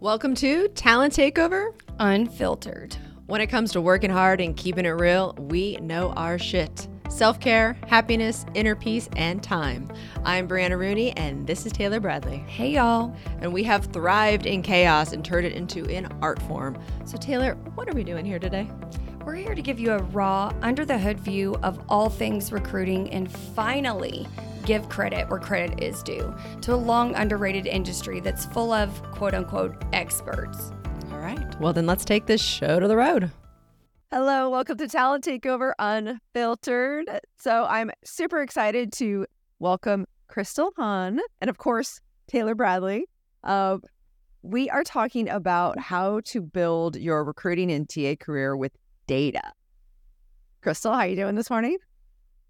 Welcome to Talent Takeover Unfiltered. When it comes to working hard and keeping it real, we know our shit. Self care, happiness, inner peace, and time. I'm Brianna Rooney, and this is Taylor Bradley. Hey, y'all. And we have thrived in chaos and turned it into an art form. So, Taylor, what are we doing here today? We're here to give you a raw, under the hood view of all things recruiting and finally give credit where credit is due to a long underrated industry that's full of quote unquote experts. All right. Well, then let's take this show to the road. Hello, welcome to Talent Takeover Unfiltered. So I'm super excited to welcome Crystal Hahn and, of course, Taylor Bradley. Uh, we are talking about how to build your recruiting and TA career with data. Crystal, how are you doing this morning?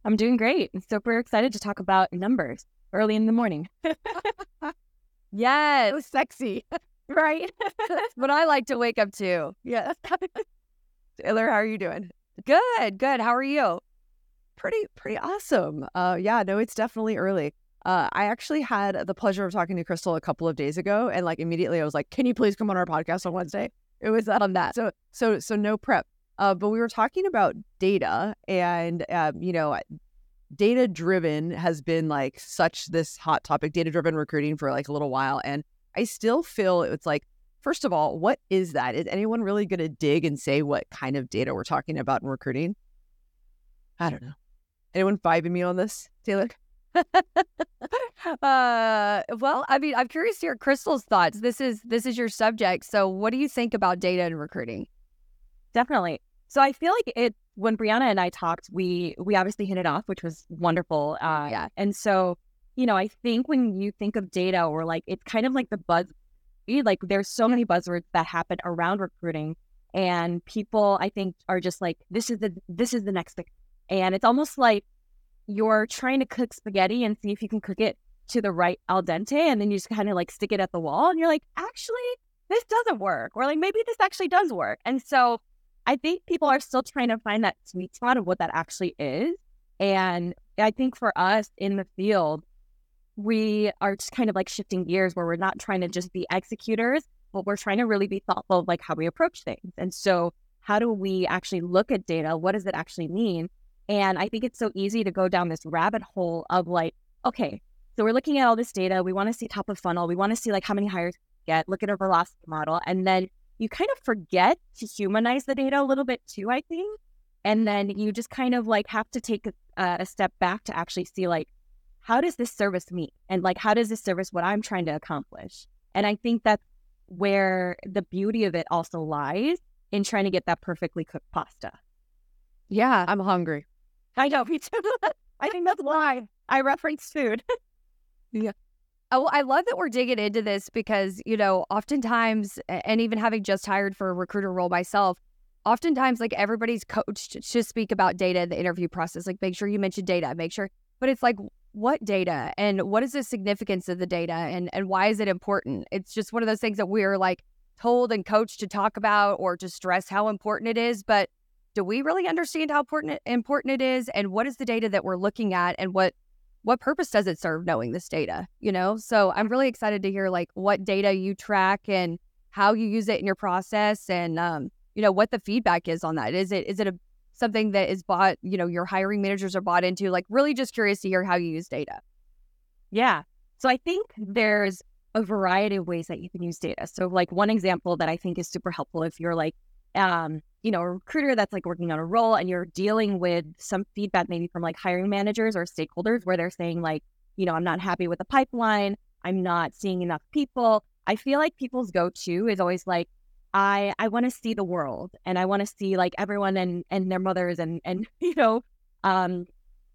I'm doing great. Super excited to talk about numbers early in the morning. yes. So sexy. right? but I like to wake up too. Yes. Taylor, how are you doing? Good, good. How are you? Pretty, pretty awesome. Uh, yeah, no, it's definitely early. Uh, I actually had the pleasure of talking to Crystal a couple of days ago, and like immediately I was like, "Can you please come on our podcast on Wednesday?" It was on that. So, so, so no prep. Uh, but we were talking about data, and uh, you know, data driven has been like such this hot topic, data driven recruiting for like a little while, and I still feel it's like, first of all, what is that? Is anyone really going to dig and say what kind of data we're talking about in recruiting? I don't know. Anyone vibing me on this, Taylor? uh, well, I mean, I'm curious to hear Crystal's thoughts. This is this is your subject. So, what do you think about data and recruiting? Definitely. So, I feel like it when Brianna and I talked, we we obviously hit it off, which was wonderful. Uh, yeah. And so, you know, I think when you think of data or like it's kind of like the buzz, like there's so many buzzwords that happen around recruiting, and people I think are just like this is the this is the next thing, and it's almost like you're trying to cook spaghetti and see if you can cook it to the right al dente and then you just kind of like stick it at the wall and you're like actually this doesn't work or like maybe this actually does work and so i think people are still trying to find that sweet spot of what that actually is and i think for us in the field we are just kind of like shifting gears where we're not trying to just be executors but we're trying to really be thoughtful of like how we approach things and so how do we actually look at data what does it actually mean and I think it's so easy to go down this rabbit hole of like, okay, so we're looking at all this data. We want to see top of funnel. We want to see like how many hires get, look at a velocity model. And then you kind of forget to humanize the data a little bit too, I think. And then you just kind of like have to take a, uh, a step back to actually see like, how does this service me? And like, how does this service what I'm trying to accomplish? And I think that's where the beauty of it also lies in trying to get that perfectly cooked pasta. Yeah, I'm hungry. I know, me too. I think that's why I referenced food. yeah. Oh, I love that we're digging into this because, you know, oftentimes, and even having just hired for a recruiter role myself, oftentimes, like everybody's coached to speak about data in the interview process. Like, make sure you mention data, make sure, but it's like, what data and what is the significance of the data and, and why is it important? It's just one of those things that we're like told and coached to talk about or to stress how important it is. But do we really understand how important important it is and what is the data that we're looking at and what what purpose does it serve knowing this data you know? So i'm really excited to hear like what data you track and how you use it in your process and um, you know what the feedback is on that. Is it is it a something that is bought you know your hiring managers are bought into? Like really just curious to hear how you use data. Yeah. So i think there's a variety of ways that you can use data. So like one example that i think is super helpful if you're like um, you know, a recruiter that's like working on a role and you're dealing with some feedback maybe from like hiring managers or stakeholders where they're saying like, you know, I'm not happy with the pipeline, I'm not seeing enough people. I feel like people's go-to is always like, I I want to see the world and I want to see like everyone and and their mothers and and you know, um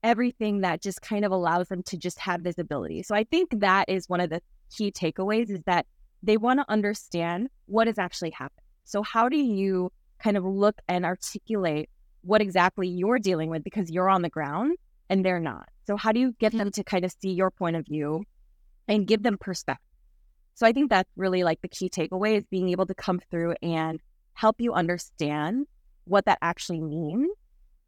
everything that just kind of allows them to just have visibility. So I think that is one of the key takeaways is that they want to understand what is actually happening. So, how do you kind of look and articulate what exactly you're dealing with because you're on the ground and they're not? So, how do you get them mm-hmm. to kind of see your point of view and give them perspective? So, I think that's really like the key takeaway is being able to come through and help you understand what that actually means.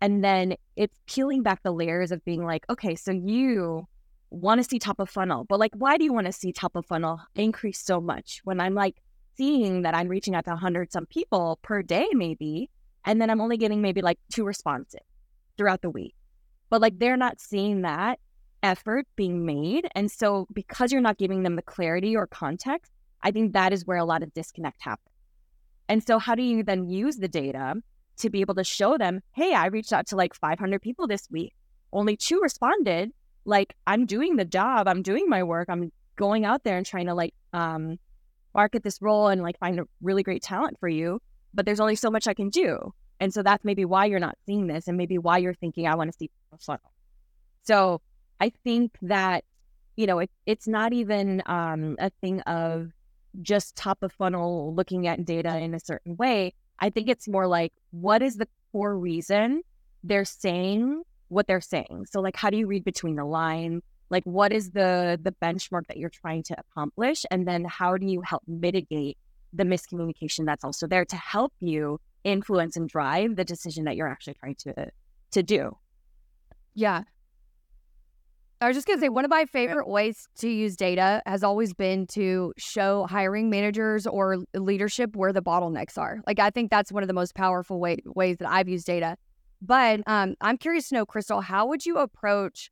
And then it's peeling back the layers of being like, okay, so you want to see top of funnel, but like, why do you want to see top of funnel increase so much when I'm like seeing that I'm reaching out to 100 some people per day, maybe, and then I'm only getting maybe like two responses throughout the week. But like they're not seeing that effort being made. And so because you're not giving them the clarity or context, I think that is where a lot of disconnect happens. And so how do you then use the data to be able to show them, hey, I reached out to like 500 people this week. Only two responded. Like I'm doing the job, I'm doing my work, I'm going out there and trying to like um, market this role and like find a really great talent for you. But there's only so much I can do. And so that's maybe why you're not seeing this and maybe why you're thinking, I want to see funnel. So I think that, you know, it, it's not even um, a thing of just top of funnel looking at data in a certain way. I think it's more like, what is the core reason they're saying what they're saying? So, like, how do you read between the lines? Like, what is the the benchmark that you're trying to accomplish, and then how do you help mitigate the miscommunication that's also there to help you influence and drive the decision that you're actually trying to to do. Yeah. I was just going to say, one of my favorite ways to use data has always been to show hiring managers or leadership where the bottlenecks are. Like, I think that's one of the most powerful way, ways that I've used data. But um, I'm curious to know, Crystal, how would you approach,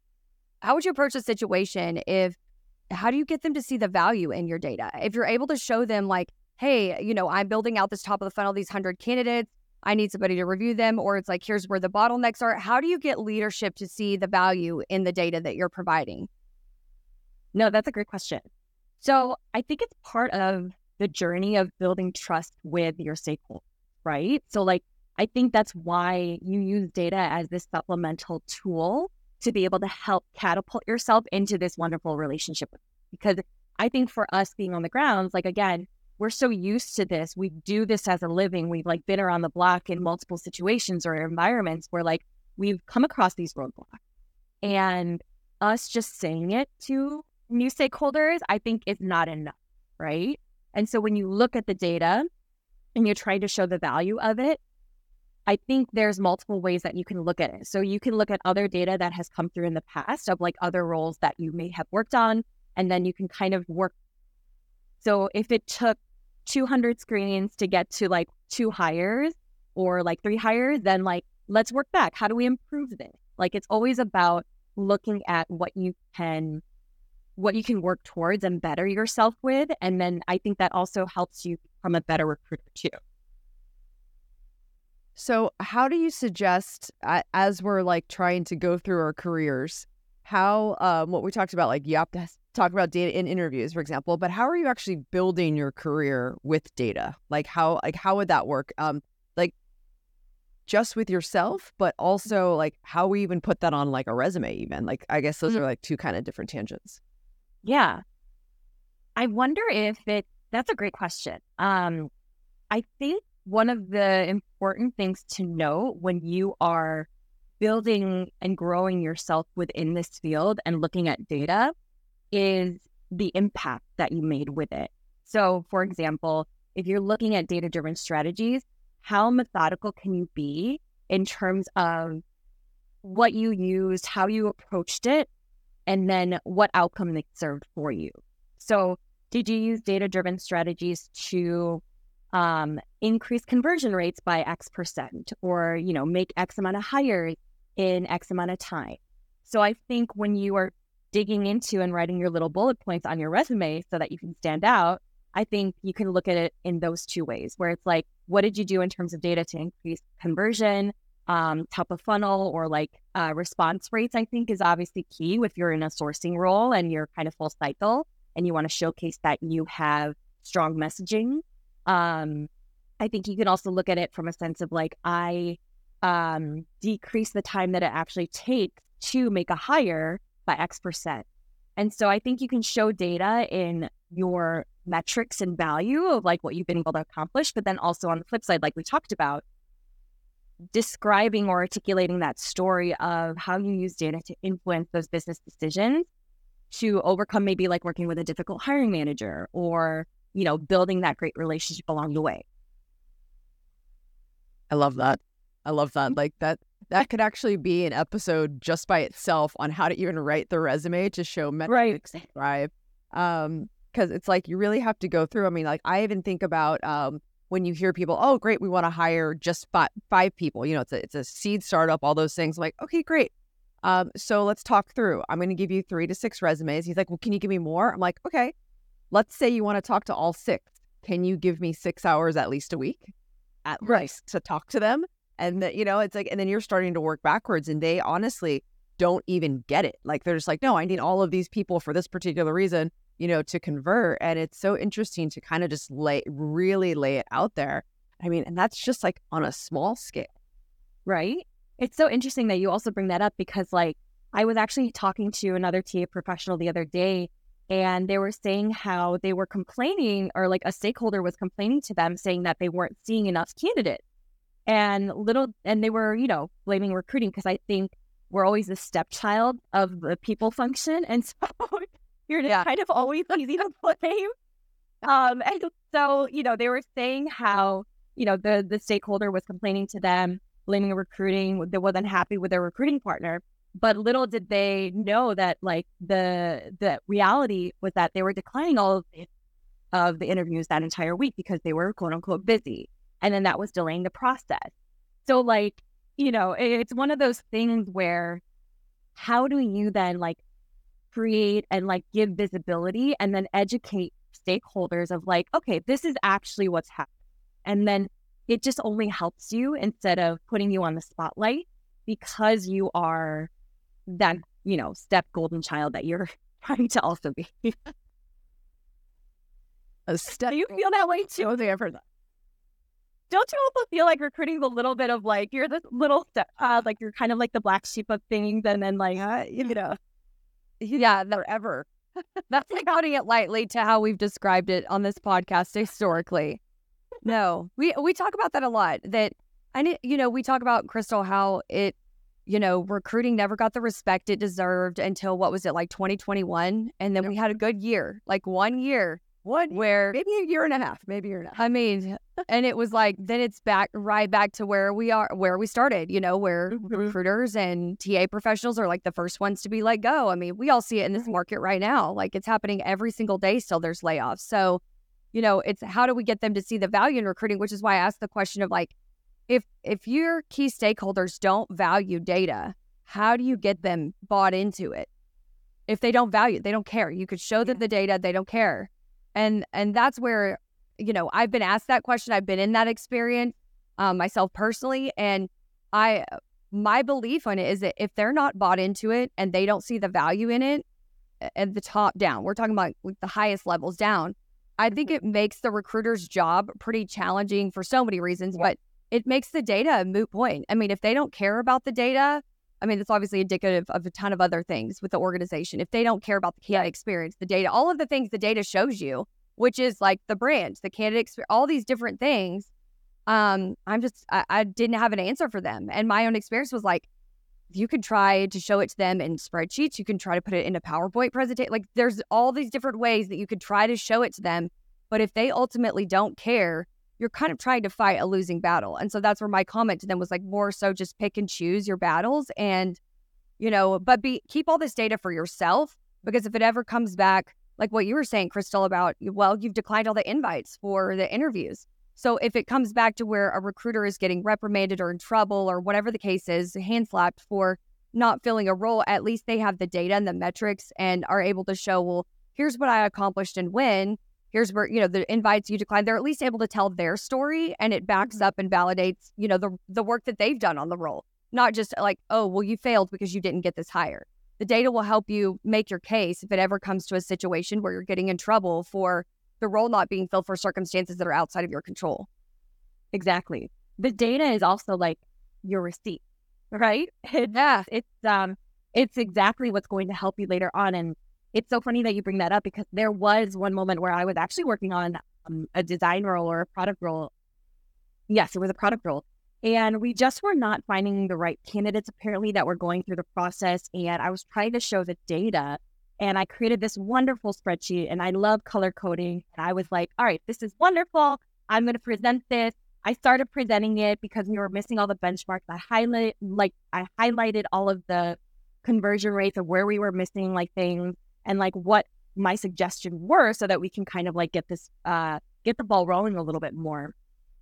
how would you approach a situation if, how do you get them to see the value in your data? If you're able to show them, like, hey, you know, I'm building out this top of the funnel, these 100 candidates. I need somebody to review them, or it's like, here's where the bottlenecks are. How do you get leadership to see the value in the data that you're providing? No, that's a great question. So I think it's part of the journey of building trust with your stakeholders, right? So, like, I think that's why you use data as this supplemental tool to be able to help catapult yourself into this wonderful relationship. Because I think for us being on the grounds, like, again, we're so used to this. We do this as a living. We've like been around the block in multiple situations or environments where like we've come across these roadblocks. And us just saying it to new stakeholders, I think is not enough, right? And so when you look at the data and you're trying to show the value of it, I think there's multiple ways that you can look at it. So you can look at other data that has come through in the past of like other roles that you may have worked on, and then you can kind of work so if it took 200 screenings to get to like two hires or like three hires, then like let's work back. How do we improve this? Like it's always about looking at what you can what you can work towards and better yourself with and then I think that also helps you become a better recruiter too. So, how do you suggest as we're like trying to go through our careers, how um, what we talked about like you have to talk about data in interviews for example but how are you actually building your career with data? Like how like how would that work? Um like just with yourself but also like how we even put that on like a resume even. Like i guess those mm-hmm. are like two kind of different tangents. Yeah. I wonder if it that's a great question. Um i think one of the important things to know when you are building and growing yourself within this field and looking at data is the impact that you made with it. So, for example, if you're looking at data driven strategies, how methodical can you be in terms of what you used, how you approached it, and then what outcome it served for you? So, did you use data driven strategies to um, increase conversion rates by X percent or, you know, make X amount of hires in X amount of time? So I think when you are digging into and writing your little bullet points on your resume so that you can stand out, I think you can look at it in those two ways where it's like, what did you do in terms of data to increase conversion, um, top of funnel, or like uh, response rates? I think is obviously key if you're in a sourcing role and you're kind of full cycle and you want to showcase that you have strong messaging. Um, I think you can also look at it from a sense of like, I um, decrease the time that it actually takes to make a hire by X percent. And so I think you can show data in your metrics and value of like what you've been able to accomplish, but then also on the flip side, like we talked about, describing or articulating that story of how you use data to influence those business decisions to overcome maybe like working with a difficult hiring manager or, you know, building that great relationship along the way. I love that. I love that. Like that that could actually be an episode just by itself on how to even write the resume to show metrics right. Um, because it's like you really have to go through. I mean, like I even think about um, when you hear people, oh, great, we want to hire just five, five people. You know, it's a, it's a seed startup, all those things. I'm like, okay, great. Um, so let's talk through. I'm going to give you three to six resumes. He's like, well, can you give me more? I'm like, okay. Let's say you want to talk to all six. Can you give me six hours at least a week, at right. least to talk to them? And that you know, it's like, and then you're starting to work backwards, and they honestly don't even get it. Like they're just like, no, I need all of these people for this particular reason, you know, to convert. And it's so interesting to kind of just lay, really lay it out there. I mean, and that's just like on a small scale. Right. It's so interesting that you also bring that up because, like, I was actually talking to another TA professional the other day, and they were saying how they were complaining, or like a stakeholder was complaining to them, saying that they weren't seeing enough candidates. And little, and they were, you know, blaming recruiting because I think we're always the stepchild of the people function. And so you're yeah. kind of always easy to blame. Um, and so, you know, they were saying how, you know, the, the stakeholder was complaining to them, blaming recruiting, they wasn't happy with their recruiting partner. But little did they know that like the the reality was that they were declining all of the, of the interviews that entire week because they were quote unquote busy. And then that was delaying the process. So like you know, it's one of those things where how do you then like create and like give visibility and then educate stakeholders of like, okay, this is actually what's happening. And then it just only helps you instead of putting you on the spotlight because you are that, you know, step golden child that you're trying to also be. A step. Do you feel that way too? They ever that. don't you also feel like recruiting a little bit of like you're this little step, uh, like you're kind of like the black sheep of things, and then like uh, you know, yeah, forever. That's like putting it lightly to how we've described it on this podcast historically. No, we we talk about that a lot. That I you know we talk about Crystal how it you know recruiting never got the respect it deserved until what was it like 2021, and then yep. we had a good year, like one year what? Where maybe a year and a half, maybe a year and a half. I mean, and it was like then it's back right back to where we are, where we started. You know, where mm-hmm. recruiters and TA professionals are like the first ones to be let go. I mean, we all see it in this market right now. Like it's happening every single day. Still, there's layoffs. So, you know, it's how do we get them to see the value in recruiting? Which is why I asked the question of like, if if your key stakeholders don't value data, how do you get them bought into it? If they don't value, it, they don't care. You could show them the data, they don't care. And and that's where you know i've been asked that question. I've been in that experience um, myself personally. And i my belief on it is that if they're not bought into it and they don't see the value in it at the top down we're talking about the highest levels down i think it makes the recruiter's job pretty challenging for so many reasons but it makes the data a moot point i mean if they don't care about the data I mean, it's obviously indicative of a ton of other things with the organization. If they don't care about the candidate experience, the data, all of the things the data shows you, which is like the brand, the candidate experience, all these different things. Um, I'm just, I, I didn't have an answer for them. And my own experience was like, you could try to show it to them in spreadsheets. You can try to put it in a PowerPoint presentation. Like there's all these different ways that you could try to show it to them. But if they ultimately don't care, you're kind of trying to fight a losing battle. And so that's where my comment to them was like more so just pick and choose your battles and you know, but be keep all this data for yourself because if it ever comes back like what you were saying Crystal about well, you've declined all the invites for the interviews. So if it comes back to where a recruiter is getting reprimanded or in trouble or whatever the case is, hand slapped for not filling a role, at least they have the data and the metrics and are able to show, well, here's what I accomplished and when here's where you know the invites you decline they're at least able to tell their story and it backs mm-hmm. up and validates you know the the work that they've done on the role. Not just like oh well you failed because you didn't get this hire the data will help you make your case if it ever comes to a situation where you're getting in trouble for the role not being filled for circumstances that are outside of your control. Exactly. The data is also like your receipt right? Yeah. it's um it's exactly what's going to help you later on and it's so funny that you bring that up because there was one moment where I was actually working on um, a design role or a product role. Yes, it was a product role. And we just were not finding the right candidates, apparently, that were going through the process. And I was trying to show the data. And I created this wonderful spreadsheet and I love color coding. And I was like, all right, this is wonderful. I'm going to present this. I started presenting it because we were missing all the benchmarks. I highlight like I highlighted all of the conversion rates of where we were missing like things and like what my suggestion were so that we can kind of like get this uh get the ball rolling a little bit more.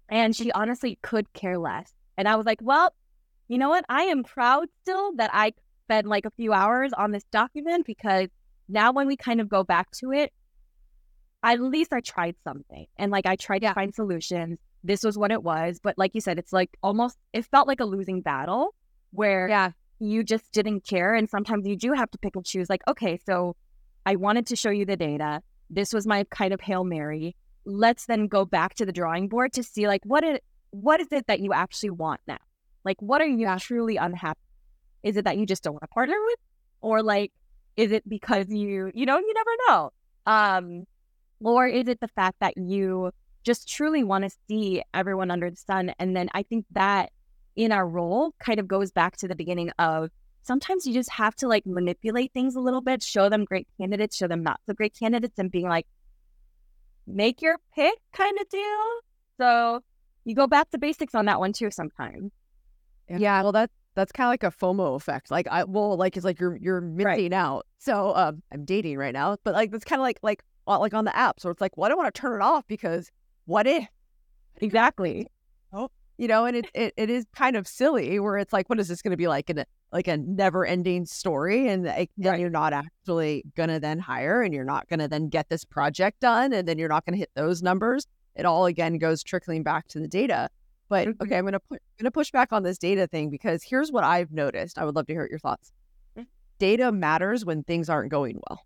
And she honestly could care less. And I was like, well, you know what? I am proud still that I spent like a few hours on this document because now when we kind of go back to it, at least I tried something. And like I tried to find solutions. This was what it was. But like you said, it's like almost it felt like a losing battle where yeah. you just didn't care. And sometimes you do have to pick and choose, like, okay, so I wanted to show you the data. This was my kind of Hail Mary. Let's then go back to the drawing board to see like what it what is it that you actually want now? Like what are you truly unhappy? Is it that you just don't want to partner with? Or like is it because you you know, you never know. Um or is it the fact that you just truly want to see everyone under the sun? And then I think that in our role kind of goes back to the beginning of sometimes you just have to like manipulate things a little bit, show them great candidates, show them not so great candidates, and being like, make your pick kind of deal. So you go back to basics on that one too sometimes. Yeah. yeah well, that that's kind of like a FOMO effect. Like I well, like it's like you're you're missing right. out. So um, I'm dating right now, but like that's kind of like like like on the app. So it's like, well, I don't want to turn it off because what if? Exactly. Oh, you know, and it, it, it is kind of silly where it's like, what is this going to be like? An, like a never ending story. And like, then you're not actually to then hire and you're not to then get this project done. And then you're not to hit those numbers. It all again goes trickling back to the data. But mm-hmm. okay, I'm going to put, I'm going to push back on this data thing because here's what I've noticed. I would love to hear your thoughts. Mm. Data matters when things aren't going well.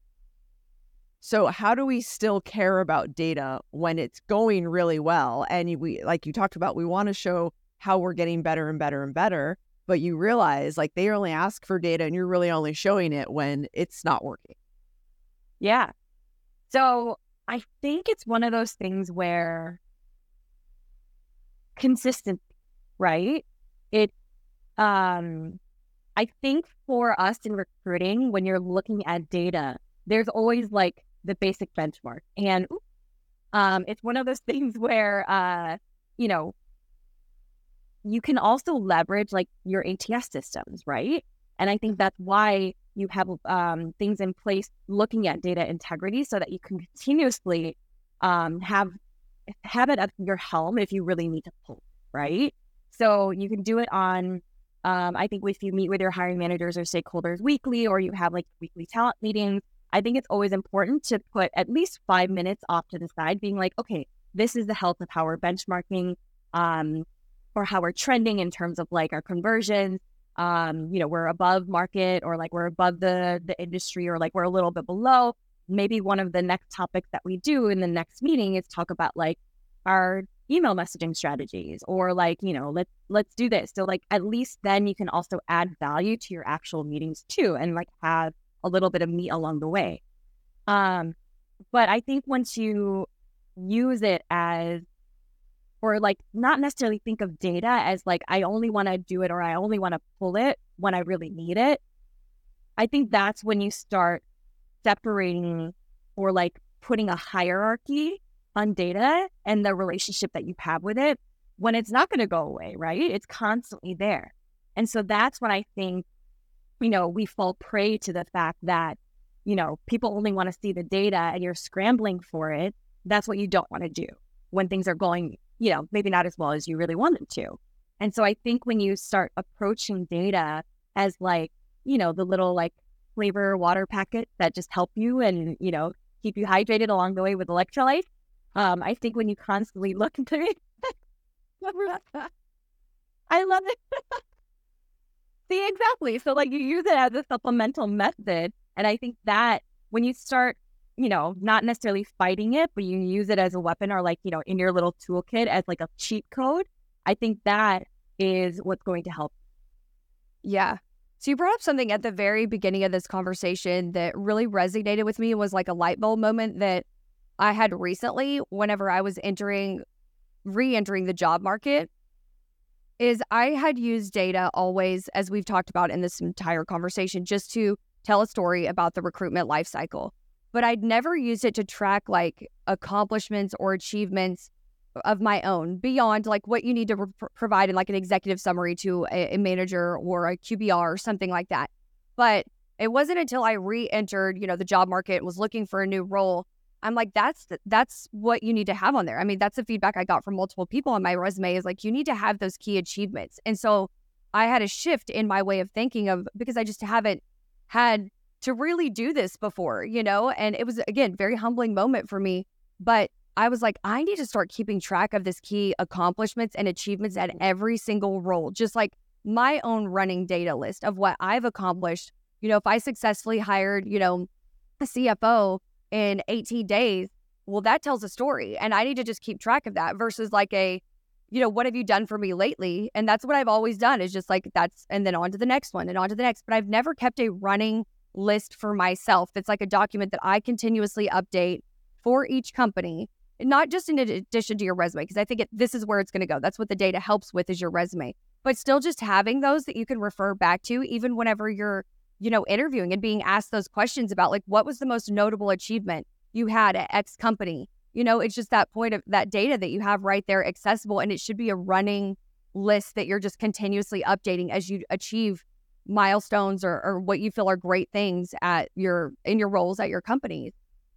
So how do we still care about data when it's going really well? And we, like you talked about, we want to show how we're getting better and better and better. But you realize like they only ask for data and you're really only showing it when it's not working. Yeah. So I think it's one of those things where consistency, right? It, um, I think for us in recruiting, when you're looking at data, there's always like the basic benchmark. And um, it's one of those things where, uh, you know, you can also leverage like your ATS systems, right? And I think that's why you have um, things in place looking at data integrity so that you can continuously um, have have it at your helm if you really need to pull, right? So you can do it on. Um, I think if you meet with your hiring managers or stakeholders weekly, or you have like weekly talent meetings, I think it's always important to put at least five minutes off to the side, being like, okay, this is the health of how we're benchmarking, um, or how we're trending in terms of like our conversions. Um, you know, we're above market or like we're above the the industry or like we're a little bit below. Maybe one of the next topics that we do in the next meeting is talk about like our email messaging strategies or like, you know, let's let's do this. So like at least then you can also add value to your actual meetings too and like have a little bit of meat along the way. Um, but I think once you use it as, or like not necessarily think of data as like, I only want to do it or I only want to pull it when I really need it. I think that's when you start separating or like putting a hierarchy on data and the relationship that you have with it when it's not going to go away, right? It's constantly there. And so that's when I think you know, we fall prey to the fact that, you know, people only want to see the data and you're scrambling for it. That's what you don't want to do when things are going, you know, maybe not as well as you really want them to. And so I think when you start approaching data as like, you know, the little like flavor water packet that just help you and, you know, keep you hydrated along the way with electrolytes. Um, I think when you constantly look into it, I love it. See, exactly. So, like, you use it as a supplemental method. And I think that when you start, you know, not necessarily fighting it, but you use it as a weapon or, like, you know, in your little toolkit as like a cheat code, I think that is what's going to help. Yeah. So, you brought up something at the very beginning of this conversation that really resonated with me was like a light bulb moment that I had recently whenever I was entering, re entering the job market is I had used data always, as we've talked about in this entire conversation, just to tell a story about the recruitment lifecycle. But I'd never used it to track like accomplishments or achievements of my own beyond like what you need to provide in like an executive summary to a, a manager or a QBR or something like that. But It wasn't until I re-entered, you know, the job market, and was looking for a new role. I'm like, that's that's what you need to have on there. I mean, that's the feedback I got from multiple people on my resume is like, you need to have those key achievements. And so I had a shift in my way of thinking of because I just haven't had to really do this before, you know? And it was, again, very humbling moment for me. But I was like, I need to start keeping track of this key accomplishments and achievements at mm-hmm. every single role, just like my own running data list of what I've accomplished. You know, if I successfully hired, you know, a CFO in 18 days, well, that tells a story. And I need to just keep track of that versus like a, you know, what have you done for me lately? And that's what I've always done is just like that's, and then on to the next one and on to the next. But I've never kept a running list for myself. It's like a document that I continuously update for each company, not just in addition to your resume, because I think it, this is where it's going to go. That's what the data helps with is your resume, but still just having those that you can refer back to, even whenever you're, you know, interviewing and being asked those questions about like, what was the most notable achievement you had at X company? You know, it's just that point of that data that you have right there accessible, and it should be a running list that you're just continuously updating as you achieve milestones or, or what you feel are great things at your in your roles at your companies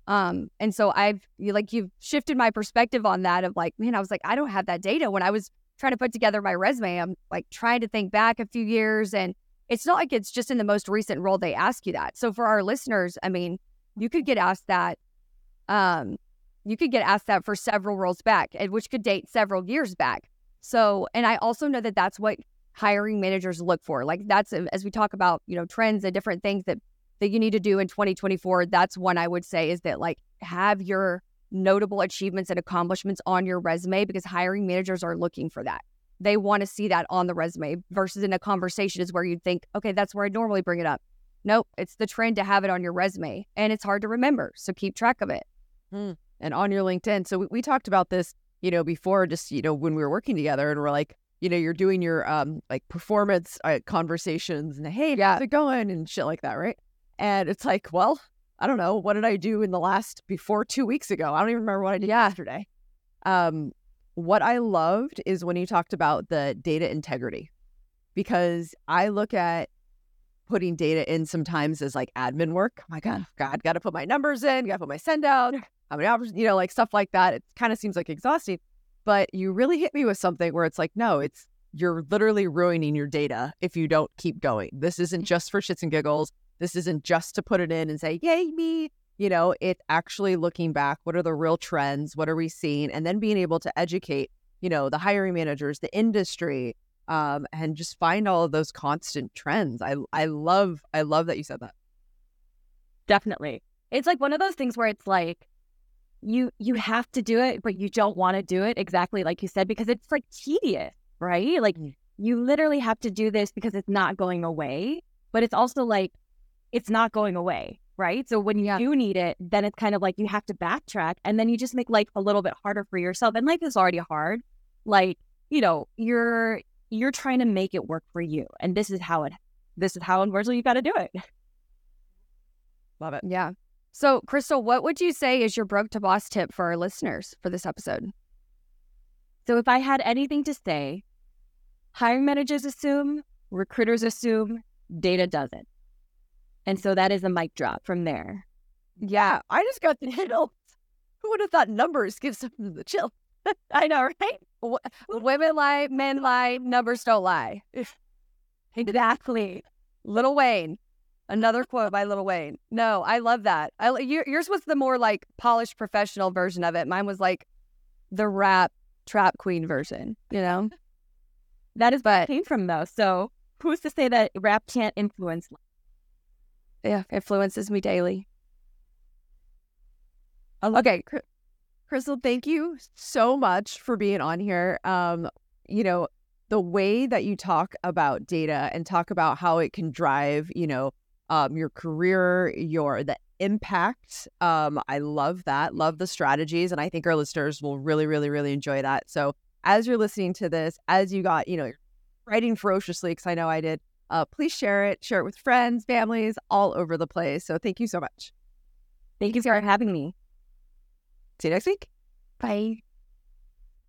um and so i've like you've shifted my perspective on that of like man i was like i don't have that data. When i was trying to put together my resume i'm like trying to think back a few years and it's not like it's just in the most recent role they ask you that. So for our listeners i mean you could get asked that um you could get asked that for several roles back and which could date several years back. So and i also know that that's what hiring managers look for. Like that's as we talk about, you know, trends and different things that that you need to do in 2024, that's one I would say is that like have your notable achievements and accomplishments on your resume because hiring managers are looking for that. They want to see that on the resume versus in a conversation is where you'd think, okay, that's where I'd normally bring it up. Nope, it's the trend to have it on your resume and it's hard to remember. So keep track of it. Mm. And on your LinkedIn. So we, we talked about this, you know, before just, you know, when we were working together and we're like, you know, you're doing your um like performance uh, conversations and hey, yeah, how's it going and shit like that, right? And it's like, well, I don't know, what did I do in the last before two weeks ago? I don't even remember what I did yesterday. Um, what I loved is when you talked about the data integrity, because I look at putting data in sometimes as like admin work. Oh my God, God, got to put my numbers in, got to put my send out, how many hours, you know, like stuff like that. It kind of seems like exhausting. But you really hit me with something where it's like, no, it's you're literally ruining your data if you don't keep going. This isn't just for shits and giggles. This isn't just to put it in and say, yay, me. You know, it actually looking back, what are the real trends? What are we seeing? And then being able to educate, you know, the hiring managers, the industry, um, and just find all of those constant trends. I I love I love that you said that. Definitely. It's like one of those things where it's like you you have to do it, but you don't want to do it exactly like you said because it's like tedious, right? Like mm. you literally have to do this because it's not going away, but it's also like it's not going away, right? So when you yeah. do need it, then it's kind of like you have to backtrack and then you just make life a little bit harder for yourself. And life is already hard. Like, you know, you're you're trying to make it work for you. And this is how it this is how unfortunately you gotta do it. Love it. Yeah. So, Crystal, what would you say is your broke to boss tip for our listeners for this episode? So, if I had anything to say, hiring managers assume, recruiters assume, data doesn't. And so that is a mic drop from there. Yeah, I just got the chills. Who would have thought numbers give someone the chill? I know, right? W- women lie, men lie, numbers don't lie. exactly. Lil Wayne. Another quote by Lil Wayne. No, I love that. I yours was the more like polished professional version of it. Mine was like the rap trap queen version. You know, that is but came from though. So who's to say that rap can't influence? Yeah, influences me daily. Okay, Crystal, thank you so much for being on here. Um, you know, the way that you talk about data and talk about how it can drive, you know, um, your career, your the impact. Um, I love that. Love the strategies, and I think our listeners will really, really, really enjoy that. So as you're listening to this, as you got, you know, writing ferociously, because I know I did. Uh, please share it. Share it with friends, families, all over the place. So thank you so much. Thank you for having me. See you next week. Bye.